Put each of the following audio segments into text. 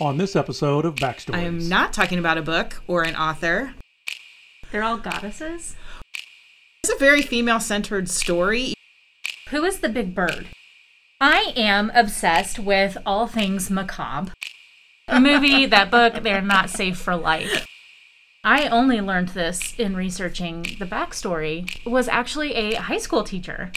on this episode of Backstories. I'm not talking about a book or an author. They're all goddesses? It's a very female centered story. Who is the big bird? I am obsessed with all things macabre. A movie, that book, they're not safe for life. I only learned this in researching the backstory was actually a high school teacher.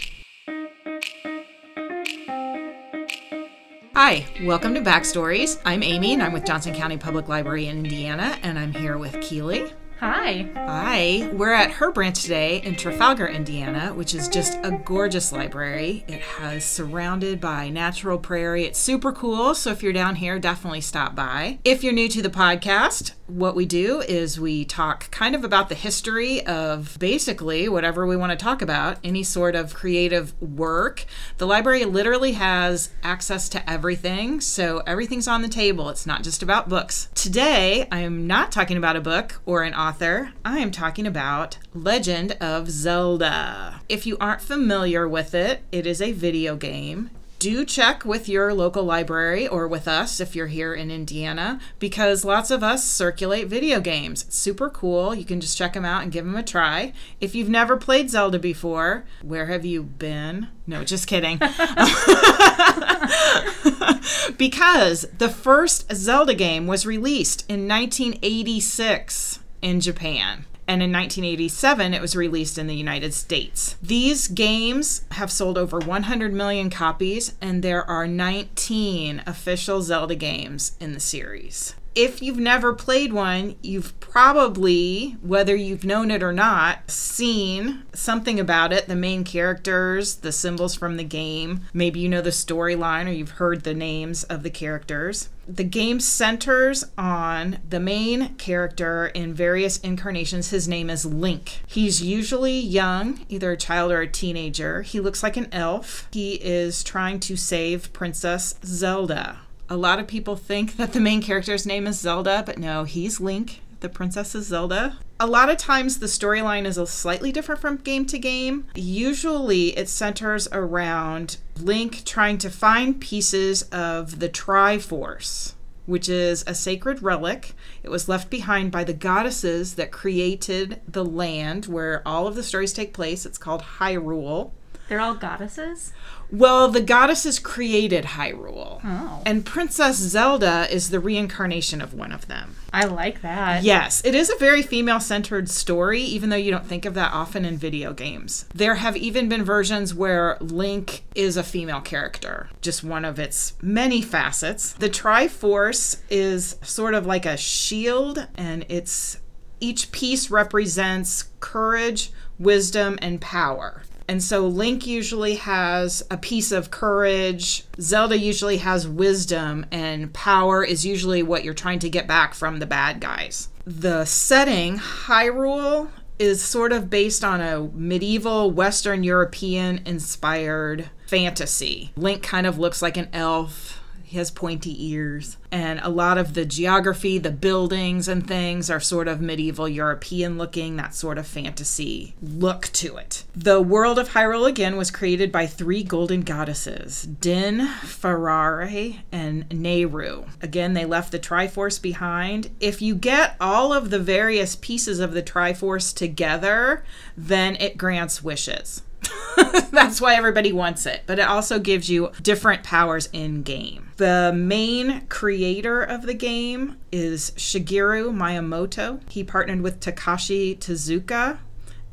Hi, welcome to Backstories. I'm Amy and I'm with Johnson County Public Library in Indiana and I'm here with Keely. Hi. Hi. We're at her branch today in Trafalgar, Indiana, which is just a gorgeous library. It has surrounded by natural prairie. It's super cool. So if you're down here, definitely stop by. If you're new to the podcast, what we do is we talk kind of about the history of basically whatever we want to talk about, any sort of creative work. The library literally has access to everything, so everything's on the table. It's not just about books. Today, I am not talking about a book or an author. I am talking about Legend of Zelda. If you aren't familiar with it, it is a video game do check with your local library or with us if you're here in Indiana because lots of us circulate video games. It's super cool. You can just check them out and give them a try. If you've never played Zelda before, where have you been? No, just kidding. because the first Zelda game was released in 1986 in Japan and in 1987 it was released in the United States. These games have sold over 100 million copies, and there are 19 official Zelda games in the series. If you've never played one, you've probably, whether you've known it or not, seen something about it the main characters, the symbols from the game. Maybe you know the storyline or you've heard the names of the characters the game centers on the main character in various incarnations. His name is Link. He's usually young, either a child or a teenager. He looks like an elf. He is trying to save Princess Zelda. A lot of people think that the main character's name is Zelda, but no, he's Link. The Princess is Zelda a lot of times the storyline is a slightly different from game to game. Usually it centers around Link trying to find pieces of the Triforce, which is a sacred relic. It was left behind by the goddesses that created the land where all of the stories take place. It's called Hyrule. They're all goddesses? Well, the goddesses created Hyrule. Oh. And Princess Zelda is the reincarnation of one of them. I like that. Yes, it is a very female centered story, even though you don't think of that often in video games. There have even been versions where Link is a female character, just one of its many facets. The Triforce is sort of like a shield, and it's each piece represents courage, wisdom, and power. And so Link usually has a piece of courage, Zelda usually has wisdom, and power is usually what you're trying to get back from the bad guys. The setting, Hyrule, is sort of based on a medieval Western European inspired fantasy. Link kind of looks like an elf he has pointy ears. And a lot of the geography, the buildings and things are sort of medieval European looking, that sort of fantasy look to it. The world of Hyrule again was created by three golden goddesses Din, Farore, and Nayru. Again, they left the Triforce behind. If you get all of the various pieces of the Triforce together, then it grants wishes. That's why everybody wants it. But it also gives you different powers in game. The main creator of the game is Shigeru Miyamoto. He partnered with Takashi Tezuka,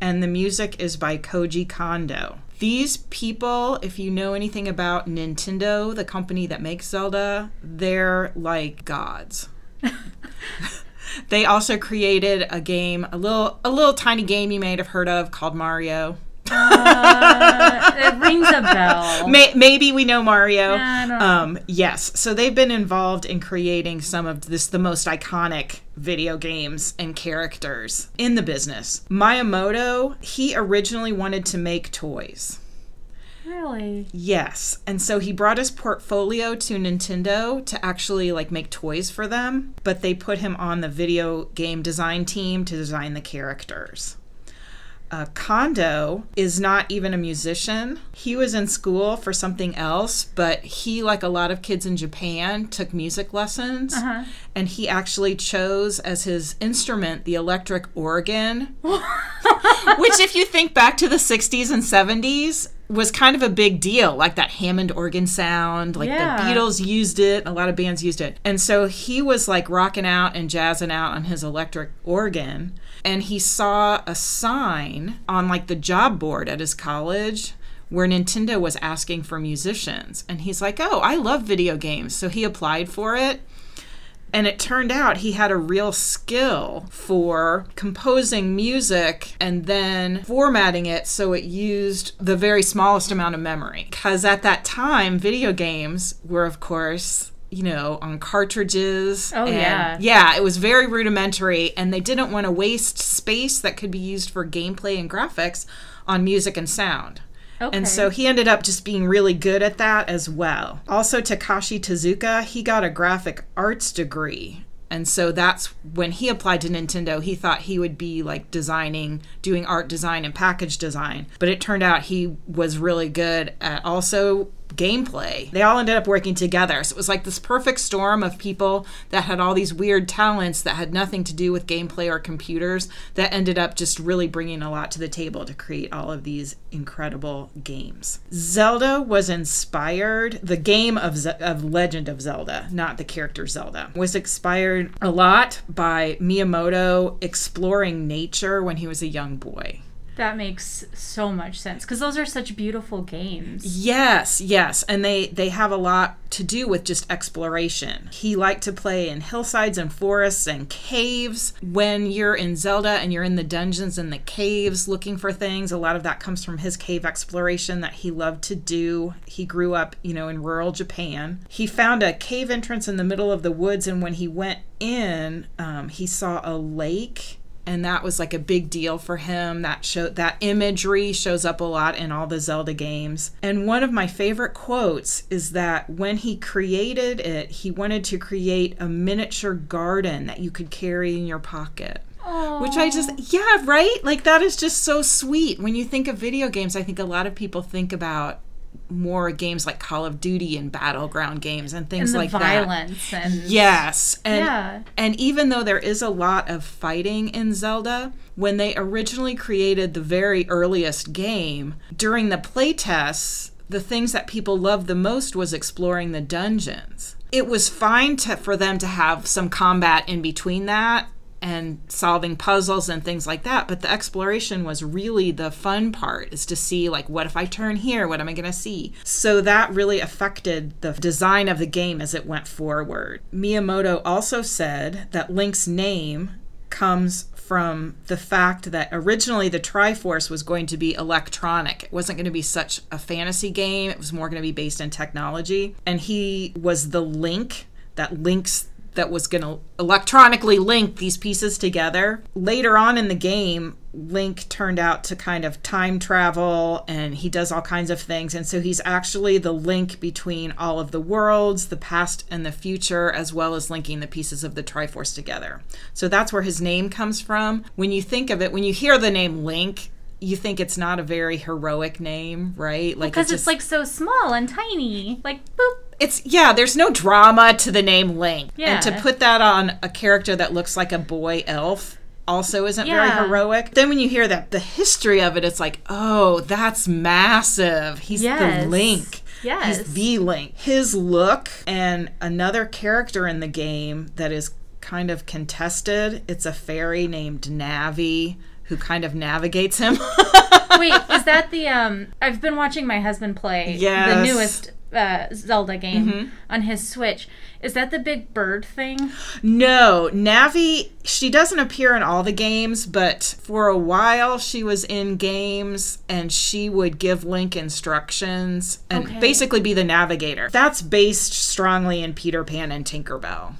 and the music is by Koji Kondo. These people, if you know anything about Nintendo, the company that makes Zelda, they're like gods. they also created a game, a little a little tiny game you may have heard of called Mario. Uh, it rings a bell. May, maybe we know Mario. Nah, um, yes, so they've been involved in creating some of this the most iconic video games and characters in the business. Miyamoto, he originally wanted to make toys. Really? Yes. And so he brought his portfolio to Nintendo to actually like make toys for them, but they put him on the video game design team to design the characters. Uh, Kondo is not even a musician. He was in school for something else, but he, like a lot of kids in Japan, took music lessons. Uh-huh. And he actually chose as his instrument the electric organ, which, if you think back to the 60s and 70s, was kind of a big deal, like that Hammond organ sound. Like Yeah. the Beatles used it, a lot of bands used it. And so he was like rocking out and jazzing out on his electric organ. And he saw a sign on like the job board at his college where Nintendo was asking for musicians. And he's like, oh, I love video games. So he applied for it. And it turned out he had a real skill for composing music and then formatting it so it used the very smallest amount of memory. Because at that time, video games were, of course, you know, on cartridges. Oh, and- yeah. Yeah, it was very rudimentary, and they didn't want to waste space that could be used for gameplay and graphics on music and sound. Okay. And so he ended up just being really good at that as well. Also, Takashi Tezuka, he got a graphic arts degree. And so that's when he applied to Nintendo, he thought he would be like designing, doing art design and package design. But it turned out he was really good at also gameplay. They all ended up working together. So it was like this perfect storm of people that had all these weird talents that had nothing to do with gameplay or computers that ended up just really bringing a lot to the table to create all of these incredible games. Zelda was inspired, the game of, Ze- of Legend of Zelda, not the character Zelda, was inspired a lot by Miyamoto exploring nature when he was a young boy. That makes so much sense because those are such beautiful games. Yes, yes, and they they have a lot to do with just exploration. He liked to play in hillsides and forests and caves. When you're in Zelda and you're in the dungeons and the caves looking for things, a lot of that comes from his cave exploration that he loved to do. He grew up, you know, in rural Japan. He found a cave entrance in the middle of the woods, and when he went in, um, he saw a lake and that was like a big deal for him. That show that imagery shows up a lot in all the zelda games. And one of my favorite quotes is that when he created it he wanted to create a miniature garden that you could carry in your pocket. Which i just yeah right? Like that is just so sweet. When you think of video games i think a lot of people think about more games like call of duty and battleground games and and things the like that violence and Yes. And Yeah. and even though there is a lot of fighting in Zelda, when they originally created the very earliest game, during the playtests, the things that people loved the most was exploring the dungeons. It was fine to, for them to have some combat in between that and solving puzzles and things like that but the exploration was really the fun part is to see like what if i turn here what am i going to see so that really affected the design of the game as it went forward miyamoto also said that link's name comes from the fact that originally the Triforce was going to be electronic. It wasn't going to be such a fantasy game. It was more going to be based in technology. And he was the link that links that was going to electronically link these pieces together. Later on in the game, Link turned out to kind of time travel and he does all kinds of things. And so he's actually the link between all of the worlds, the past and the future, as well as linking the pieces of the Triforce together. So that's where his name comes from. When you think of it, when you hear the name Link, you think it's not a very heroic name, right? Like because it's just- like so small and tiny, like boop. It's yeah there's no drama to the name link and to put that on a character that looks like a boy elf also isn't very heroic then when you hear that the history of it it's like oh that's massive he's Yes. the link Yes. he's the link his look and another character in the game that is kind of contested it's a fairy named navi who kind of navigates him Wait, is that the um? I've been watching my husband play the Yes. Mm-hmm. newest uh, Zelda game on his Switch. Is that the big bird thing? No, Navi, she doesn't appear in all the games, but for a while she was in games and she would give Link instructions and Okay. basically be the navigator. That's based strongly in Peter Pan and Tinkerbell.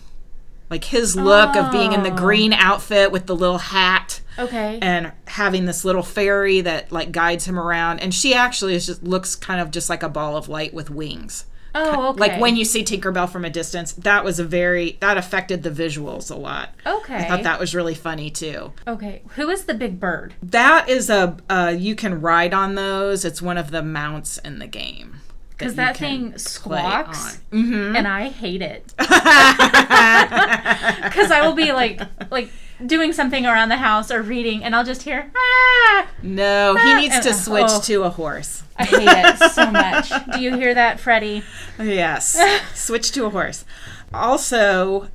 Like his look of being in the Oh. green outfit with the little hat Okay. and having this little fairy that like guides him around and she actually is just looks kind of just like a ball of light with wings Oh, okay. Like when you see Tinkerbell from a distance, that was a very that affected the visuals a lot. Okay. I thought that was really funny too. Okay. Who is the big bird? That is a uh, you can ride on those. It's one of the mounts in the game. Because you that thing squawks, on. Mhm. and I hate it. Because I will be like, like doing something around the house or reading, and I'll just hear ah. No, he needs and- to switch oh. to a horse. I hate it so much. Do you hear that, Freddie? Yes. Switch to a horse. Also,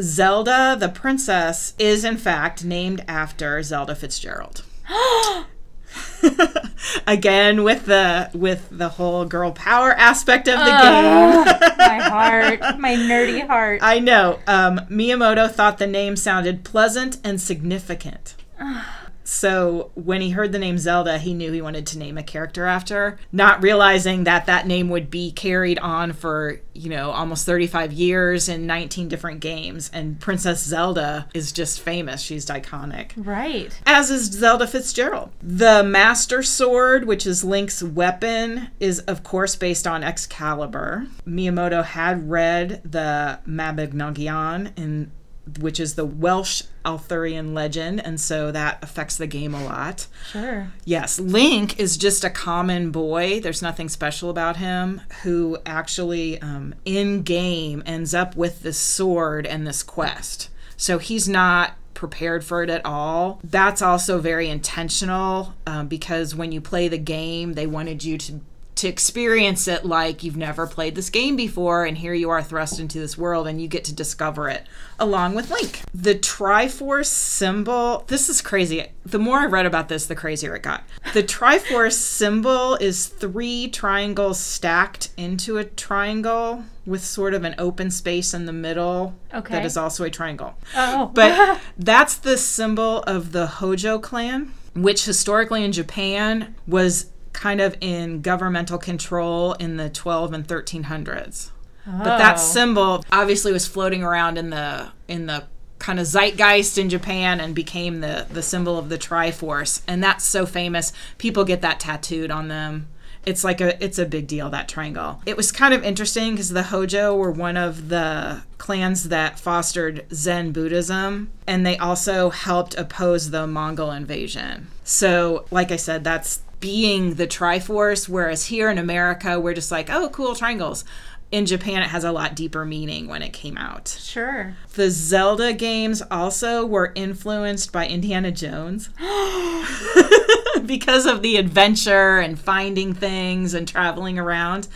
Zelda the princess is in fact named after Zelda Fitzgerald. Again with the with the whole girl power aspect of the game. My heart, my nerdy heart. I know. Um, Miyamoto thought the name sounded pleasant and significant. So when he heard the name Zelda, he knew he wanted to name a character after, not realizing that that name would be carried on for, you know, almost 35 years in 19 different games. And Princess Zelda is just famous. She's iconic. Right. As is Zelda Fitzgerald. The Master Sword, which is Link's weapon, is of course based on Excalibur. Miyamoto had read the Mabinogion in which is the Welsh Arthurian legend, and so that affects the game a lot. Sure. Yes, Link is just a common boy. There's nothing special about him. Who actually, um, in game, ends up with this sword and this quest. So he's not prepared for it at all. That's also very intentional um, because when you play the game, they wanted you to to experience it like you've never played this game before and here you are thrust into this world and you get to discover it along with Link. The Triforce symbol, this is crazy. The more I read about this, the crazier it got. The Triforce symbol is three triangles stacked into a triangle with sort of an open space in the middle Okay. that is also a triangle. Oh. But that's the symbol of the Hojo clan, which historically in Japan was kind of in governmental control in the 12 and 1300s. But that Oh. symbol obviously was floating around in the in the kind of zeitgeist in Japan and became the the symbol of the Triforce. And that's so famous. People get that tattooed on them. It's like a it's a big deal that triangle. It was kind of interesting because the Hojo were one of the clans that fostered Zen Buddhism and they also helped oppose the Mongol invasion. So, like I said, that's being the Triforce whereas here in America we're just like, "Oh, cool triangles." In Japan it has a lot deeper meaning when it came out. Sure. The Zelda games also were influenced by Indiana Jones because of the adventure and finding things and traveling around.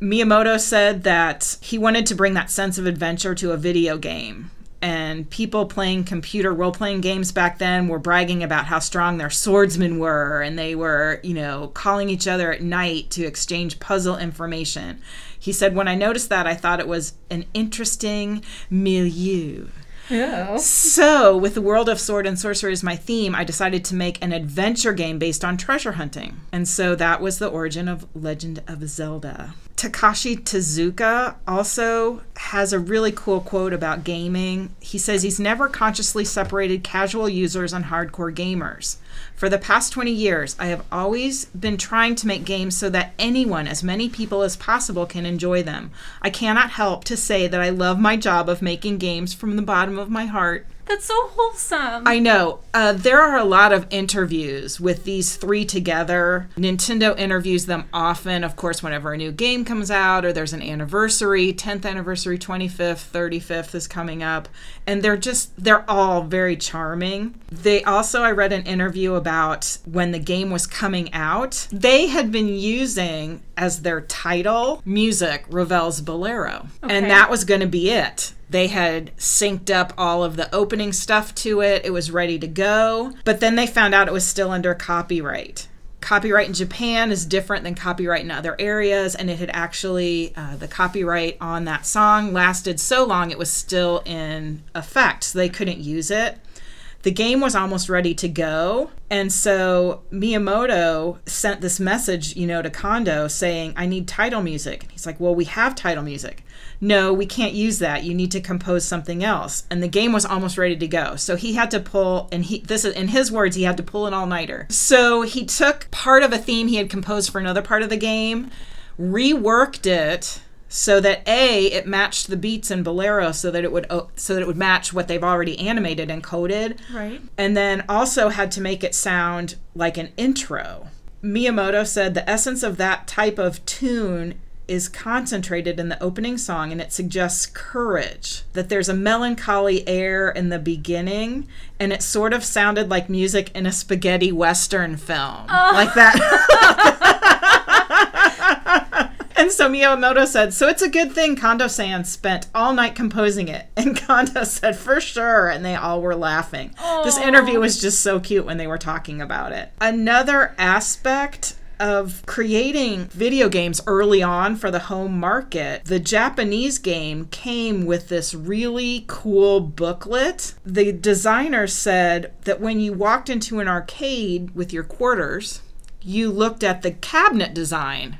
Miyamoto said that he wanted to bring that sense of adventure to a video game. And people playing computer role playing games back then were bragging about how strong their swordsmen were, and they were, you know, calling each other at night to exchange puzzle information. He said, When I noticed that, I thought it was an interesting milieu. Oh. So, with the world of sword and sorcery as my theme, I decided to make an adventure game based on treasure hunting. And so that was the origin of Legend of Zelda. Takashi Tezuka also has a really cool quote about gaming. He says he's never consciously separated casual users and hardcore gamers. For the past 20 years, I have always been trying to make games so that anyone, as many people as possible, can enjoy them. I cannot help to say that I love my job of making games from the bottom of my heart. That's so wholesome. I know. Uh, there are a lot of interviews with these three together. Nintendo interviews them often, of course, whenever a new game comes out or there's an anniversary 10th anniversary, 25th, 35th is coming up. And they're just, they're all very charming. They also, I read an interview about when the game was coming out, they had been using as their title music Ravel's Bolero. Okay. And that was going to be it. They had synced up all of the opening stuff to it. It was ready to go. But then they found out it was still under copyright. Copyright in Japan is different than copyright in other areas, and it had actually, uh, the copyright on that song lasted so long it was still in effect, so they couldn't use it. The game was almost ready to go. And so Miyamoto sent this message, you know, to Kondo saying, I need title music. And he's like, Well, we have title music. No, we can't use that. You need to compose something else. And the game was almost ready to go. So he had to pull, and he, this is, in his words, he had to pull an all nighter. So he took part of a theme he had composed for another part of the game, reworked it so that a it matched the beats in Bolero so that it would so that it would match what they've already animated and coded. Right. And then also had to make it sound like an intro. Miyamoto said the essence of that type of tune is concentrated in the opening song and it suggests courage, that there's a melancholy air in the beginning, and it sort of sounded like music in a spaghetti western film. Oh. Like that. and so Miyamoto said, So it's a good thing Kondo san spent all night composing it. And Kondo said, For sure. And they all were laughing. This interview was just so cute when they were talking about it. Another aspect of creating video games early on for the home market, the Japanese game came with this really cool booklet. The designer said that when you walked into an arcade with your quarters, you looked at the cabinet design.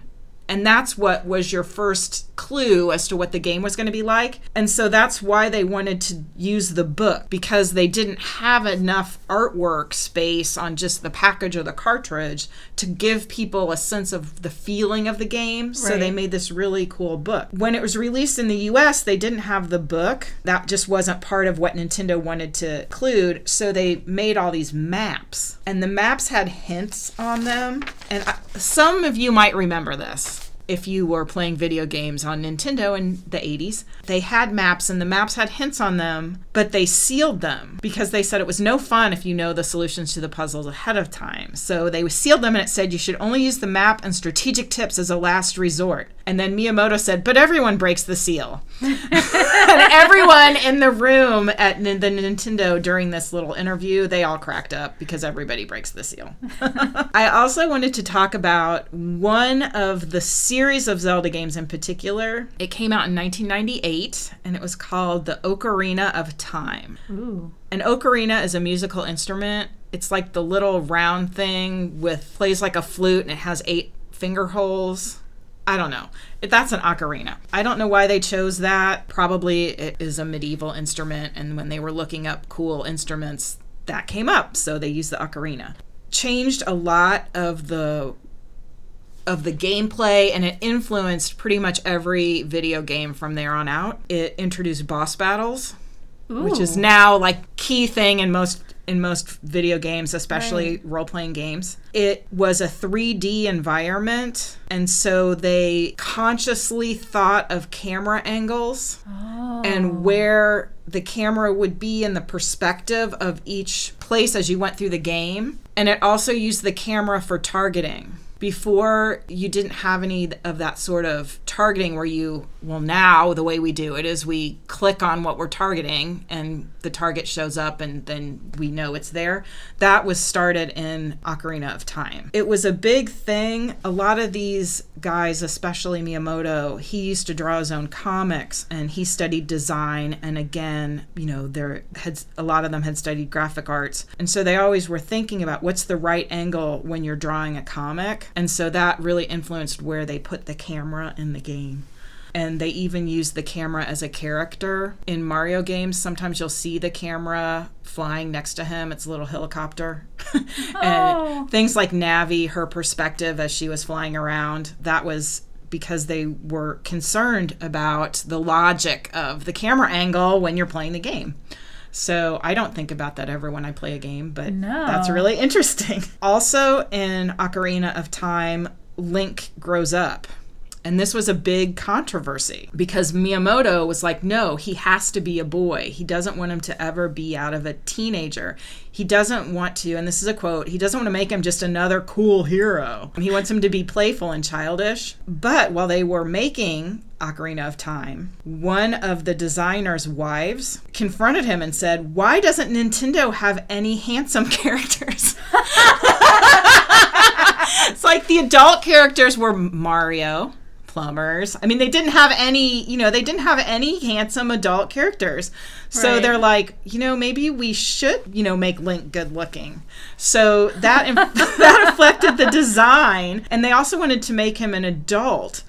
And that's what was your first clue as to what the game was going to be like. And so that's why they wanted to use the book because they didn't have enough artwork space on just the package or the cartridge to give people a sense of the feeling of the game. So they made this really cool book. When it was released in the US, they didn't have the book. That just wasn't part of what Nintendo wanted to include. So they made all these maps. And the maps had hints on them. And I, some of you might remember this if you were playing video games on Nintendo in the 80s. They had maps and the maps had hints on them, but they sealed them because they said it was no fun if you know the solutions to the puzzles ahead of time. So they sealed them and it said you should only use the map and strategic tips as a last resort. And then Miyamoto said, but everyone breaks the seal. and everyone in the room at N- the Nintendo during this little interview, they all cracked up because everybody breaks the seal. I also wanted to talk about one of the series of Zelda games in particular. It came out in 1998 and it was called The Ocarina of Time. Ooh. An ocarina is a musical instrument. It's like the little round thing with plays like a flute and it has eight finger holes. I don't know. That's an ocarina. I don't know why they chose that. Probably it is a medieval instrument, and when they were looking up cool instruments, that came up, so they used the ocarina. Changed a lot of the of the gameplay and it influenced pretty much every video game from there on out. It introduced boss battles, which is now like key thing in most in most video games, especially role playing games. It was a 3D environment, and so they consciously thought of camera angles Oh. and where the camera would be in the perspective of each place as you went through the game. And it also used the camera for targeting. Before, you didn't have any of that sort of targeting where you, well, now the way we do it is we click on what we're targeting and the target shows up and then we know it's there. That was started in Ocarina of Time. It was a big thing. A lot of these guys, especially Miyamoto, he used to draw his own comics and he studied design. And again, you know, there had a lot of them had studied graphic arts. And so they always were thinking about what's the right angle when you're drawing a comic. And so that really influenced where they put the camera in the game. And they even used the camera as a character in Mario games. Sometimes you'll see the camera flying next to him. It's a little helicopter. and Oh. things like Navi, her perspective as she was flying around, that was because they were concerned about the logic of the camera angle when you're playing the game. So I don't think about that ever when I play a game, but No. that's really interesting. Also, in Ocarina of Time, Link grows up. And this was a big controversy because Miyamoto was like, no, he has to be a boy. He doesn't want him to ever be out of a teenager. He doesn't want to, and this is a quote, he doesn't want to make him just another cool hero. He wants him to be playful and childish. But while they were making Ocarina of Time, one of the designer's wives confronted him and said, Why doesn't Nintendo have any handsome characters? it's like the adult characters were Mario, plumbers. I mean, they didn't have any, you know, they didn't have any handsome adult characters. So Right. they're like, you know, maybe we should, you know, make Link good looking. So that that affected the design, and they also wanted to make him an adult.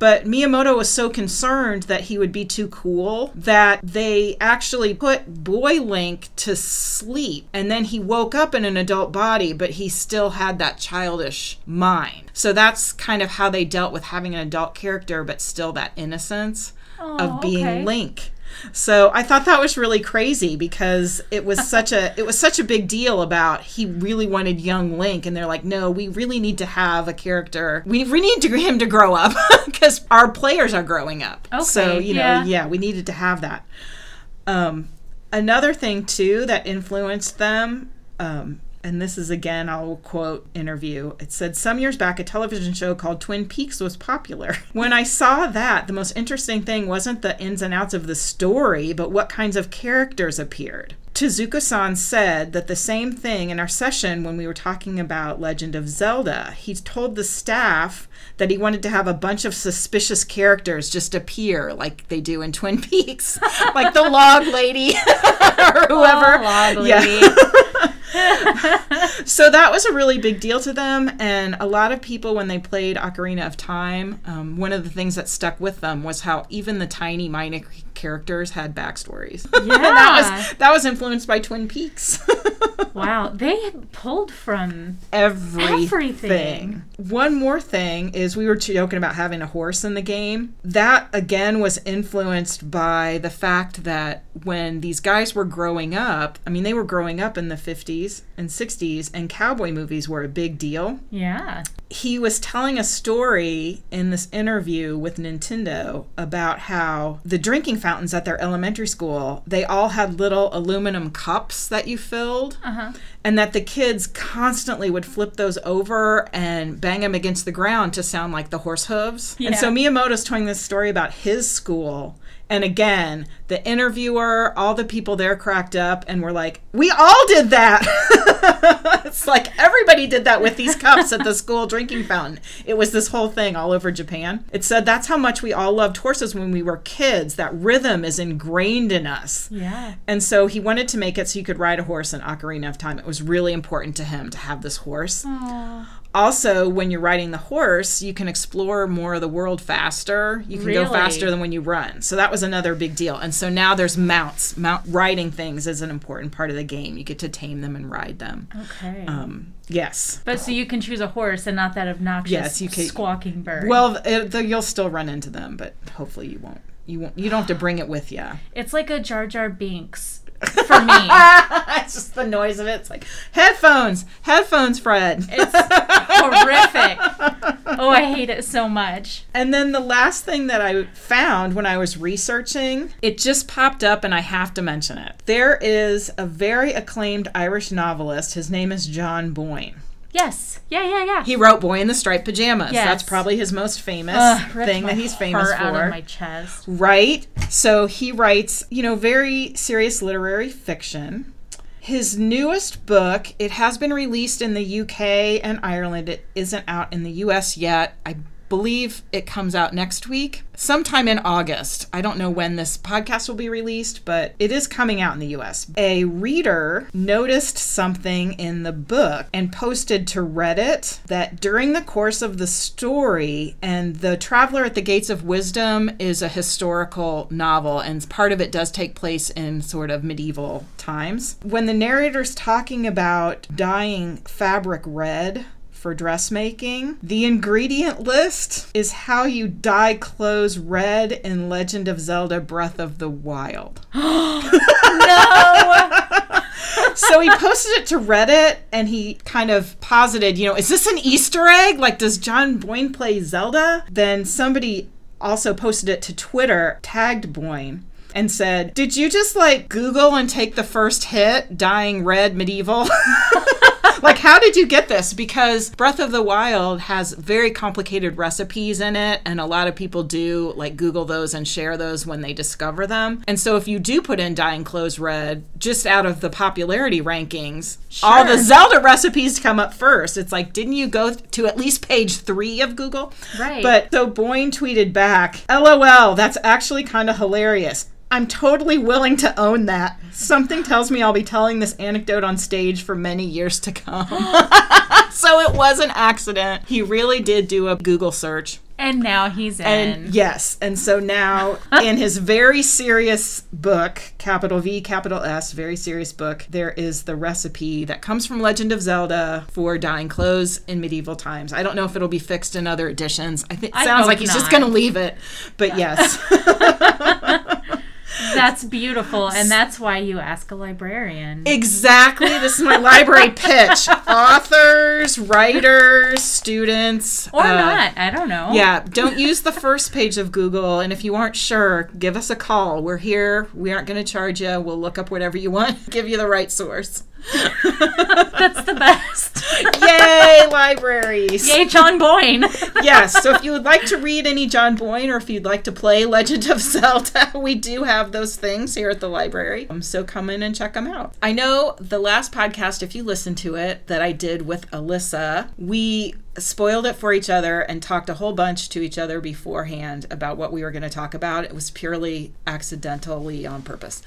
But Miyamoto was so concerned that he would be too cool that they actually put Boy Link to sleep. And then he woke up in an adult body, but he still had that childish mind. So that's kind of how they dealt with having an adult character, but still that innocence Oh, of being okay. Link. So I thought that was really crazy because it was such a it was such a big deal about he really wanted young Link and they're like no we really need to have a character. We, we need to, him to grow up because our players are growing up. So Okay, you know yeah. yeah we needed to have that. Um, another thing too that influenced them um, and this is again i'll quote interview it said some years back a television show called twin peaks was popular when i saw that the most interesting thing wasn't the ins and outs of the story but what kinds of characters appeared Tezuka-san said that the same thing in our session when we were talking about Legend of Zelda. He told the staff that he wanted to have a bunch of suspicious characters just appear like they do in Twin Peaks, like the log lady or whoever. Oh, log Yeah. So that was a really big deal to them, and a lot of people when they played Ocarina of Time, um, one of the things that stuck with them was how even the tiny minor characters had backstories. And that was that was influenced by Twin Peaks. Wow, they pulled from Everything. Everything. One more thing is we were joking about having a horse in the game. That again was influenced by the fact that when these guys were growing up, I mean they were growing up in the 50s and 60s and cowboy movies were a big deal. yeah. he was telling a story in this interview with Nintendo about how the drinking fountains at their elementary school, they all had little aluminum cups that you filled. Uh-huh. And that the kids constantly would flip those over and bang them against the ground to sound like the horse hooves. And so Yeah. Miyamoto's telling this story about his school. And again, the interviewer, all the people there cracked up and were like, We all did that. it's like everybody did that with these cups at the school drinking fountain. It was this whole thing all over Japan. It said that's how much we all loved horses when we were kids. That rhythm is ingrained in us. Yeah. And so he wanted to make it so you could ride a horse in Ocarina of Time. It was really important to him to have this horse. Also, when you're riding the horse, you can explore more of the world faster. You can Really? go faster than when you run. So that was another big deal. And so now there's mounts. Mount riding things is an important part of the game. You get to tame them and ride them. Okay. Um, yes. but so you can choose a horse and not that obnoxious Yes, you can- squawking bird. Well, it, the, you'll still run into them, but hopefully you won't. You won't. You don't have to bring it with you. it's like a Jar Jar Binks for me. it's just the noise of it. It's like headphones, headphones, Fred. It's horrific. Oh, I hate it so much. And then the last thing that I found when I was researching, it just popped up and I have to mention it. There is a very acclaimed Irish novelist. His name is John Boyne. Yes. Yeah, yeah, yeah. He wrote Boy in the Striped Pajamas. Yes. That's probably his most famous Ugh, thing that he's famous for. my chest. Right? So he writes, you know, very serious literary fiction. His newest book, it has been released in the UK and Ireland. It isn't out in the US yet. I believe it comes out next week, sometime in August. I don't know when this podcast will be released, but it is coming out in the US. A reader noticed something in the book and posted to Reddit that during the course of the story, and The Traveler at the Gates of Wisdom is a historical novel, and part of it does take place in sort of medieval times. When the narrator's talking about dyeing fabric red, for dressmaking. The ingredient list is how you dye clothes red in Legend of Zelda Breath of the Wild. No. so he posted it to Reddit and he kind of posited, you know, is this an Easter egg? Like, does John Boyne play Zelda? Then somebody also posted it to Twitter, tagged Boyne. And said, Did you just like Google and take the first hit, dyeing red medieval? like, how did you get this? Because Breath of the Wild has very complicated recipes in it, and a lot of people do like Google those and share those when they discover them. And so, if you do put in dyeing clothes red, just out of the popularity rankings, all the Zelda recipes come up first. It's like, didn't you go to at least page three of Google? Right. But so Boyne tweeted back, LOL, that's actually kind of hilarious. I'm totally willing to own that. Something tells me I'll be telling this anecdote on stage for many years to come. so it was an accident. He really did do a Google search. And now he's in. And yes, and so now in his very serious book, capital V, capital S, very serious book, there is the recipe that comes from Legend of Zelda for dyeing clothes in medieval times. I don't know if it'll be fixed in other editions. I think it sounds like he's just going to leave it, but yes. that's beautiful. And that's why you ask a librarian. Exactly. This is my library pitch. Authors, writers, students. or uh, not. I don't know. Yeah, don't use the first page of Google. And if you aren't sure, give us a call. We're here. We aren't going to charge you. We'll look up whatever you want, give you the right source. That's the best. Yay, libraries. Yay, John Boyne. Yes, so if you would like to read any John Boyne or if you'd like to play Legend of Zelda, we do have those things here at the library. Um, so come in and check them out. I know the last podcast, if you listen to it, that I did with Alyssa, we spoiled it for each other and talked a whole bunch to each other beforehand about what we were going to talk about. It was purely accidentally on purpose.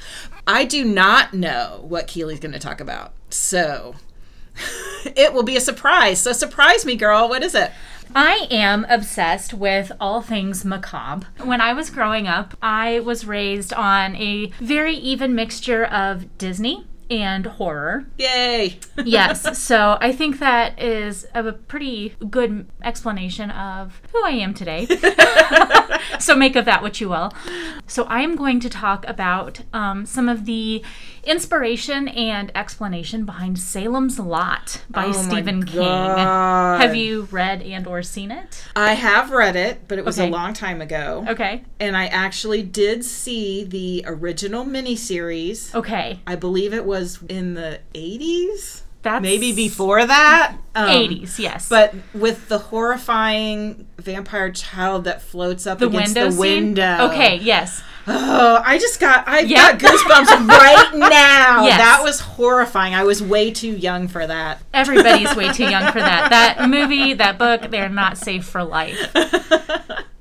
I do not know what Keely's going to talk about. So it will be a surprise. So surprise me, girl. What is it? I am obsessed with all things macabre. When I was growing up, I was raised on a very even mixture of Disney and horror. Yay. Yes, so I think that is a pretty good explanation of who I am today. so make of that what you will. So I am going to talk about um, some of the inspiration and explanation behind Salem's Lot by Oh Stephen King. Have you read and or seen it? I have read it, but it was Okay. a long time ago. Okay. And I actually did see the original miniseries. Okay. I believe it was in the 80s? That's Maybe before that? Um, 80s, yes. But with the horrifying vampire child that floats up the against window the scene? window. Okay, yes. Oh, I just got I've Yeah. got goosebumps right now. Yes. That was horrifying. I was way too young for that. Everybody's way too young for that. That movie, that book, they're not safe for life.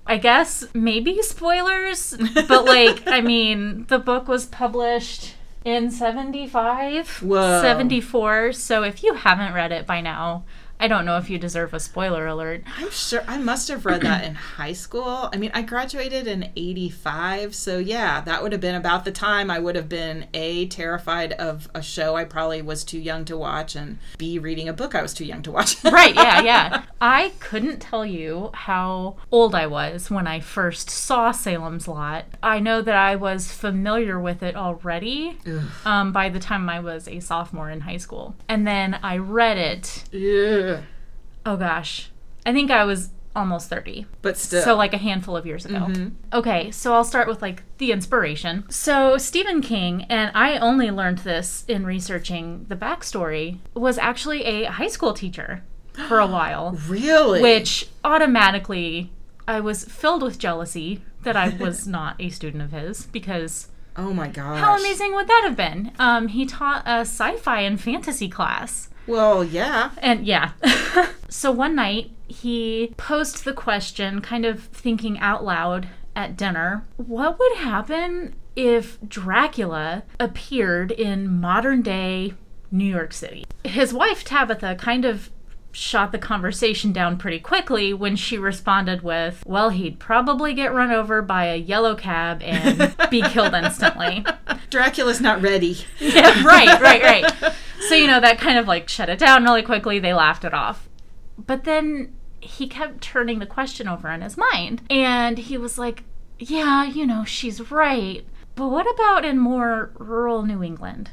I guess maybe spoilers, but like, I mean, the book was published in 75, Whoa. 74. So if you haven't read it by now, I don't know if you deserve a spoiler alert. I'm sure I must have read that in high school. I mean, I graduated in 85, so yeah, that would have been about the time I would have been A, terrified of a show I probably was too young to watch, and B, reading a book I was too young to watch. Right, yeah, yeah. I couldn't tell you how old I was when I first saw Salem's Lot. I know that I was familiar with it already um, by the time I was a sophomore in high school. And then I read it. Oh gosh, I think I was almost 30. But still. So, like a handful of years ago. Okay, so I'll start with like the inspiration. So, Stephen King, and I only learned this in researching the backstory, was actually a high school teacher for a while really? which automatically I was filled with jealousy that I was not a student of his because Oh my gosh. how amazing would that have been? Um, he taught a sci-fi and fantasy class, Well, yeah. and yeah. so one night he posed the question, kind of thinking out loud at dinner: What would happen if Dracula appeared in modern day New York City? His wife Tabitha kind of shot the conversation down pretty quickly when she responded with, Well, he'd probably get run over by a yellow cab and be killed instantly. Dracula's not ready. Yeah, right, right, right. So, you know, that kind of like shut it down really quickly. They laughed it off. But then he kept turning the question over in his mind. And he was like, Yeah, you know, she's right. But what about in more rural New England?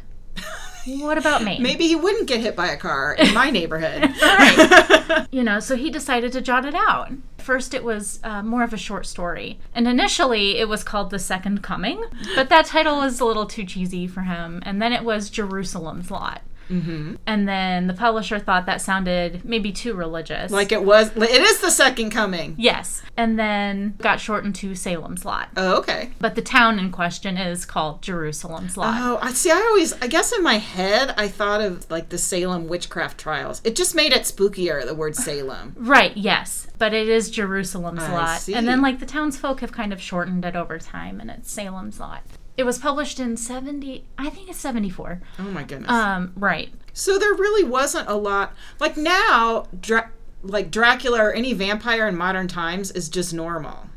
What about Maine? Maybe he wouldn't get hit by a car in my neighborhood. Right. you know, so he decided to jot it out. First, it was uh, more of a short story. And initially, it was called The Second Coming, but that title was a little too cheesy for him. And then it was Jerusalem's Lot. Mm-hmm. And then the publisher thought that sounded maybe too religious. like it was. It is the second coming. yes. And then got shortened to Salem's Lot. Oh, okay. But the town in question is called Jerusalem's Lot. Oh, I see. I always, I guess in my head, I thought of like the Salem witchcraft trials. It just made it spookier. The word Salem. Right, yes. But it is Jerusalem's I lot. see. And then like the townsfolk have kind of shortened it over time and it's Salem's lot. It was published in 70 I think it's 74. Oh my goodness. Um right. so there really wasn't a lot. Like now, Dra- like Dracula or any vampire in modern times is just normal.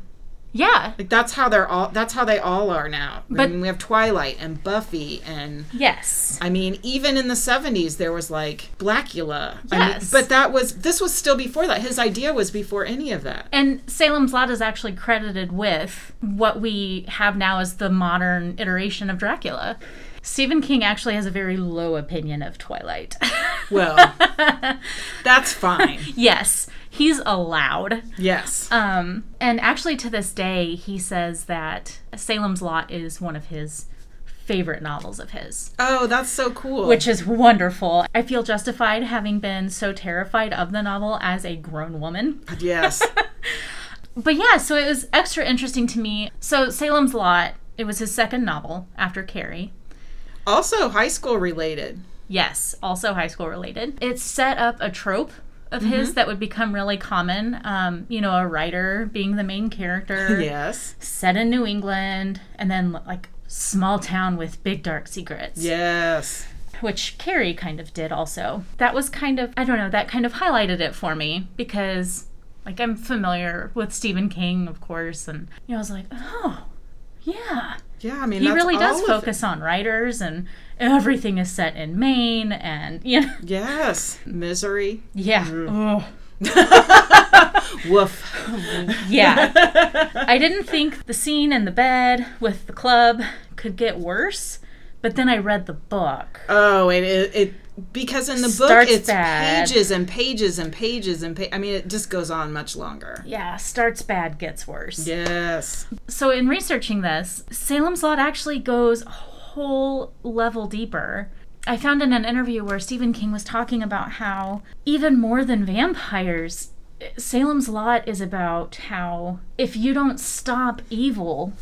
Yeah. Like that's how they're all. That's how they all are now. I But- mean, we have Twilight and Buffy, and Yes. I mean, even in the '70s, there was like Blacula. I mean, Yes. but that was this was still before that. His idea was before any of that. And Salem's Lot is actually credited with what we have now as the modern iteration of Dracula. Stephen King actually has a very low opinion of Twilight. Well, that's fine. yes, he's allowed. Yes. Um, and actually, to this day, he says that Salem's Lot is one of his favorite novels of his, Oh, that's so cool. which is wonderful. I feel justified having been so terrified of the novel as a grown woman. yes. But yeah, so it was extra interesting to me. So, Salem's Lot, it was his second novel after Carrie. Also, high school related. Yes, also high school related. It set up a trope of his that would become really common. Um, you know, a writer being the main character. Yes. set in New England, and then like small town with big dark secrets, Yes. which Carrie kind of did also. That was kind of, I don't know, that kind of highlighted it for me because like I'm familiar with Stephen King, of course, and you know, I was like, oh, yeah. Yeah. I mean, He really does focus on writers, and everything is set in Maine, and you know, Yes. Misery. yeah. Mm. Ugh. Woof. Yeah. I didn't think the scene in the bed with the club could get worse, but then I read the book. Oh, it it, it because in the book it's bad. pages and pages and pages and pa- I mean, it just goes on much longer. Yeah, starts bad, gets worse. Yes. So, in researching this, Salem's Lot actually goes a whole level deeper. I found in an interview where Stephen King was talking about how, even more than vampires, Salem's Lot is about how if you don't stop evil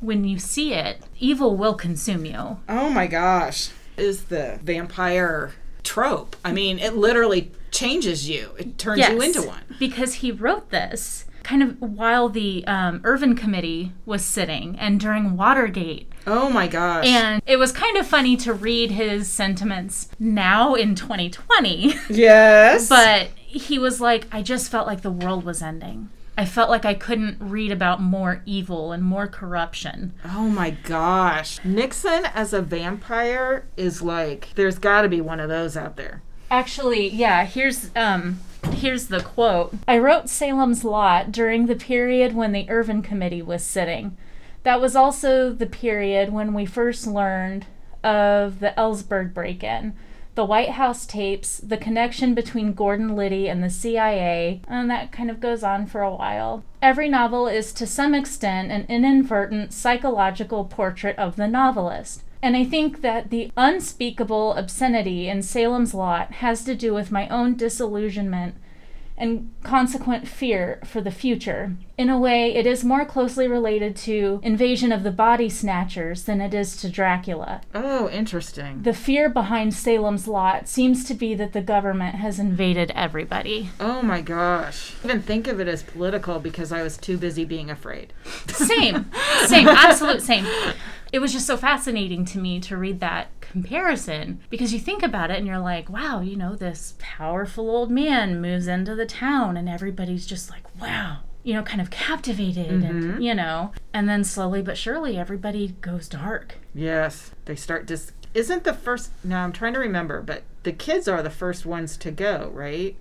when you see it, evil will consume you. Oh my gosh. Is the vampire trope. I mean, it literally changes you. It turns you into one. Because he wrote this kind of while the um, Ervin Committee was sitting and during Watergate. Oh my gosh. And it was kind of funny to read his sentiments now in 2020. yes. but he was like, I just felt like the world was ending. I felt like I couldn't read about more evil and more corruption. Oh my gosh. Nixon as a vampire is like there's got to be one of those out there. Actually, yeah, here's um here's the quote. I wrote Salem's Lot during the period when the Ervin Committee was sitting. That was also the period when we first learned of the Ellsberg break-in, the White House tapes, the connection between Gordon Liddy and the CIA, and that kind of goes on for a while. Every novel is to some extent an inadvertent psychological portrait of the novelist. And I think that the unspeakable obscenity in Salem's Lot has to do with my own disillusionment and consequent fear for the future. In a way, it is more closely related to Invasion of the Body Snatchers than it is to Dracula. Oh, interesting. The fear behind Salem's Lot seems to be that the government has invaded everybody. Oh my gosh. I even think of it as political because I was too busy being afraid. Same, same, absolute same. It was just so fascinating to me to read that comparison because you think about it and you're like, wow, you know, this powerful old man moves into the town and everybody's just like, wow, you know, kind of captivated and, mm-hmm. you know, and then slowly but surely everybody goes dark. Yes. They start just isn't the first no, I'm trying to remember, but the kids are the first ones to go, right?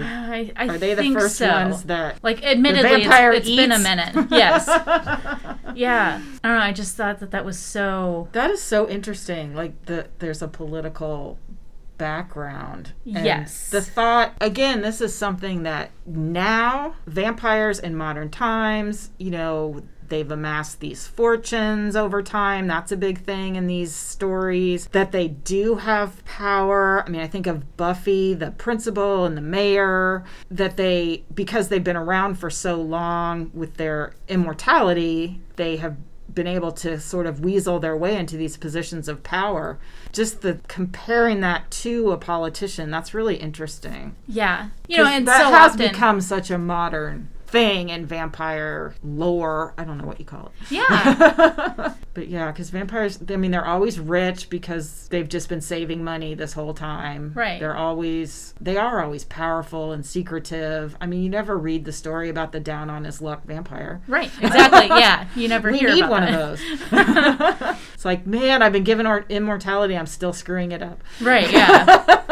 Like I, I are they the first so. ones that Like, admittedly, it's, it's been a minute. Yes. yeah. I don't know. I just thought that that was so. That is so interesting. Like the there's a political background. And Yes. The thought again, this is something that now vampires in modern times, you know, they've amassed these fortunes over time. That's a big thing in these stories. That they do have power. I mean, I think of Buffy, the principal and the mayor, that they because they've been around for so long with their immortality, they have been able to sort of weasel their way into these positions of power. Just the comparing that to a politician, that's really interesting. Yeah. You know, and that so has often. become such a modern thing in vampire lore. I don't know what you call it. Yeah. But yeah, because vampires, I mean, they're always rich because they've just been saving money this whole time. Right. They're always, they are always powerful and secretive. I mean, you never read the story about the down on his luck vampire. right. Exactly. Yeah. You never We hear need about one of those. it's like, man, I've been given or- immortality. I'm still screwing it up. Right. Yeah.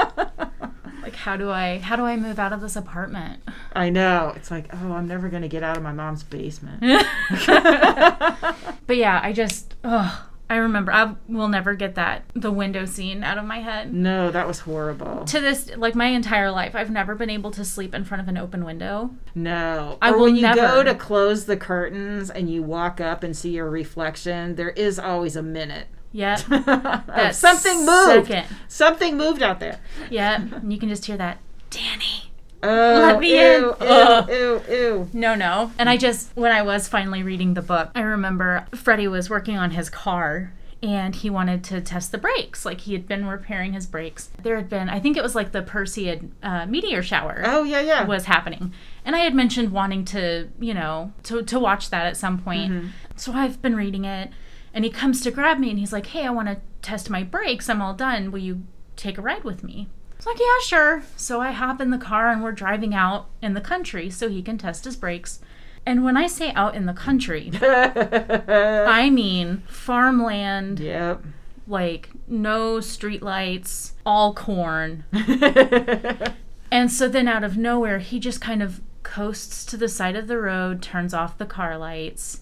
Like how do I how do I move out of this apartment? I know. It's like, oh, I'm never going to get out of my mom's basement. But yeah, I just oh I remember I will never get that the window scene out of my head. no, that was horrible. To this like my entire life, I've never been able to sleep in front of an open window. No. I or will when you go to close the curtains and you walk up and see your reflection, there is always a minute. That something moved. second. Something moved out there. Yeah, and you can just hear that, Danny. Oh, Let me ew, in. ew, Ugh. ew, ew. No, no. And I just, when I was finally reading the book, I remember Freddie was working on his car and he wanted to test the brakes. Like he had been repairing his brakes. There had been, I think it was like the Perseid uh, meteor shower Oh, yeah, yeah. was happening. And I had mentioned wanting to, you know, to, to watch that at some point. So I've been reading it. And he comes to grab me and he's like, hey, I want to test my brakes. I'm all done. Will you take a ride with me? I was like, yeah, sure. So I hop in the car and we're driving out in the country so he can test his brakes. And when I say out in the country, I mean farmland, yep. like no streetlights, all corn. And so then out of nowhere, he just kind of coasts to the side of the road, turns off the car lights,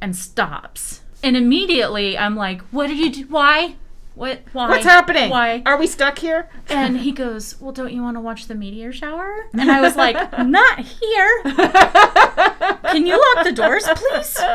and stops. And immediately I'm like, what did you do? Why? What? Why? What's happening? Why? Are we stuck here? And he goes, Well, don't you want to watch the meteor shower? And I was like, Not here. Can you lock the doors, please?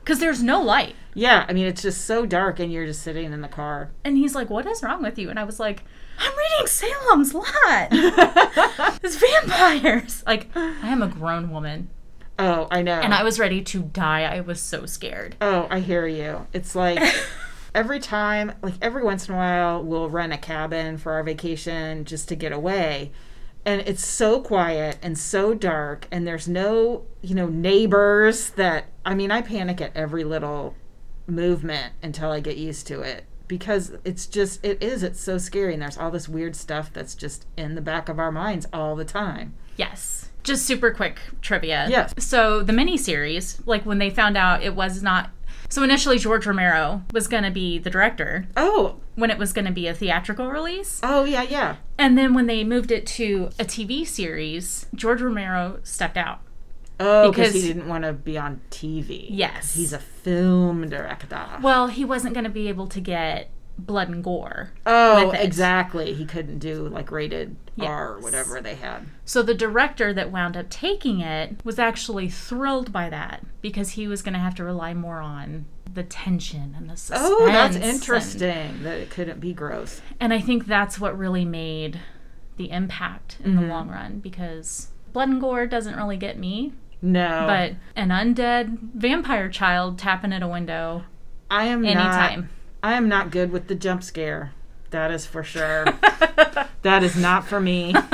Because there's no light. yeah, I mean, it's just so dark and you're just sitting in the car. And he's like, What is wrong with you? And I was like, I'm reading Salem's Lot. It's vampires. Like, I am a grown woman. Oh, I know. And I was ready to die. I was so scared. Oh, I hear you. It's like every time, like every once in a while, we'll rent a cabin for our vacation just to get away. And it's so quiet and so dark, and there's no, you know, neighbors that, I mean, I panic at every little movement until I get used to it because it's just, it is, it's so scary. And there's all this weird stuff that's just in the back of our minds all the time. Yes. Just super quick trivia. Yes. So the miniseries, like when they found out it was not. So initially, George Romero was going to be the director Oh, when it was going to be a theatrical release. oh, yeah, yeah. And then when they moved it to a TV series, George Romero stepped out. Oh, because he didn't want to be on TV. Yes. He's a film director. Well, he wasn't going to be able to get blood and gore. Oh, exactly. He couldn't do like rated R or whatever they had. So the director that wound up taking it was actually thrilled by that because he was going to have to rely more on the tension and the suspense. Oh, that's and- interesting that it couldn't be gross. And I think that's what really made the impact in Mm-hmm. the long run because blood and gore doesn't really get me, No, but an undead vampire child tapping at a window I am anytime. not. I am not good with the jump scare. That is for sure. that is not for me.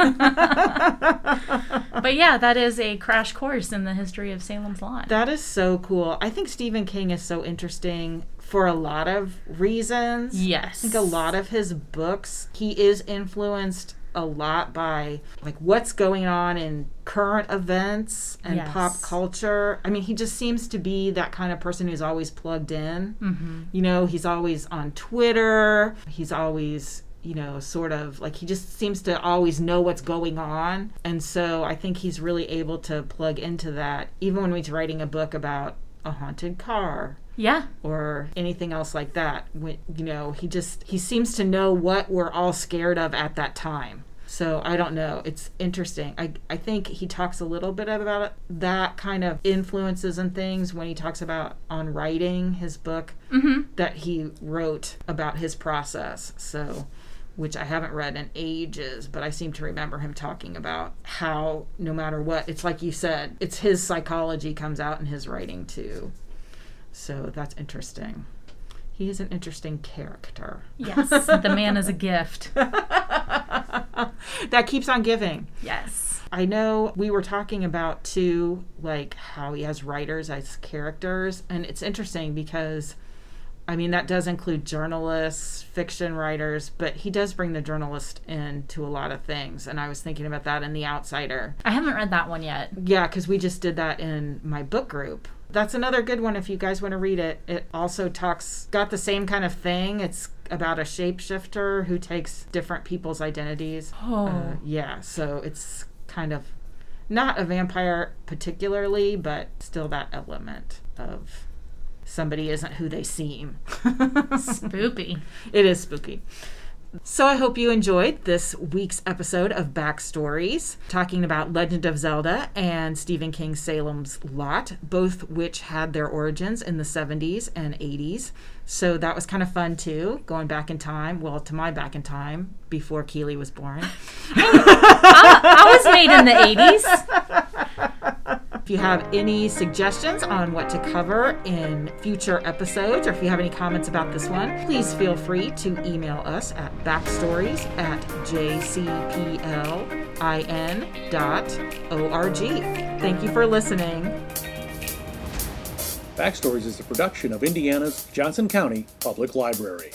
but yeah, that is a crash course in the history of Salem's Lot. That is so cool. I think Stephen King is so interesting for a lot of reasons. yes. I think a lot of his books, he is influenced a lot by like what's going on in current events and Yes. pop culture. I mean, he just seems to be that kind of person who's always plugged in. Mm-hmm. You know, he's always on Twitter. He's always you know, sort of like he just seems to always know what's going on. And so I think he's really able to plug into that, even when he's writing a book about a haunted car Yeah. or anything else like that. When, you know, he just he seems to know what we're all scared of at that time. So I don't know. It's interesting. I I think he talks a little bit about that kind of influences and things when he talks about on writing his book Mm-hmm. that he wrote about his process. So which I haven't read in ages, but I seem to remember him talking about how no matter what, it's like you said, it's his psychology comes out in his writing too. So that's interesting. He is an interesting character. Yes. the man is a gift. that keeps on giving. Yes. I know we were talking about too, like how he has writers as characters, and it's interesting because. I mean, that does include journalists, fiction writers, but he does bring the journalist into a lot of things. And I was thinking about that in The Outsider. I haven't read that one yet. Yeah, because we just did that in my book group. That's another good one if you guys want to read it. It also talks, got the same kind of thing. It's about a shapeshifter who takes different people's identities. Oh. Uh, yeah, so it's kind of not a vampire particularly, but still that element of somebody isn't who they seem. Spooky. It is spooky. So I hope you enjoyed this week's episode of Backstories, talking about Legend of Zelda and Stephen King's Salem's Lot, both which had their origins in the 70s and 80s. So that was kind of fun too, going back in time. Well, to my back in time, before Keeley was born. I was made in the 80s. If you have any suggestions on what to cover in future episodes, or if you have any comments about this one, please feel free to email us at backstories at jcplin.org. Thank you for listening. Backstories is a production of Indiana's Johnson County Public Library.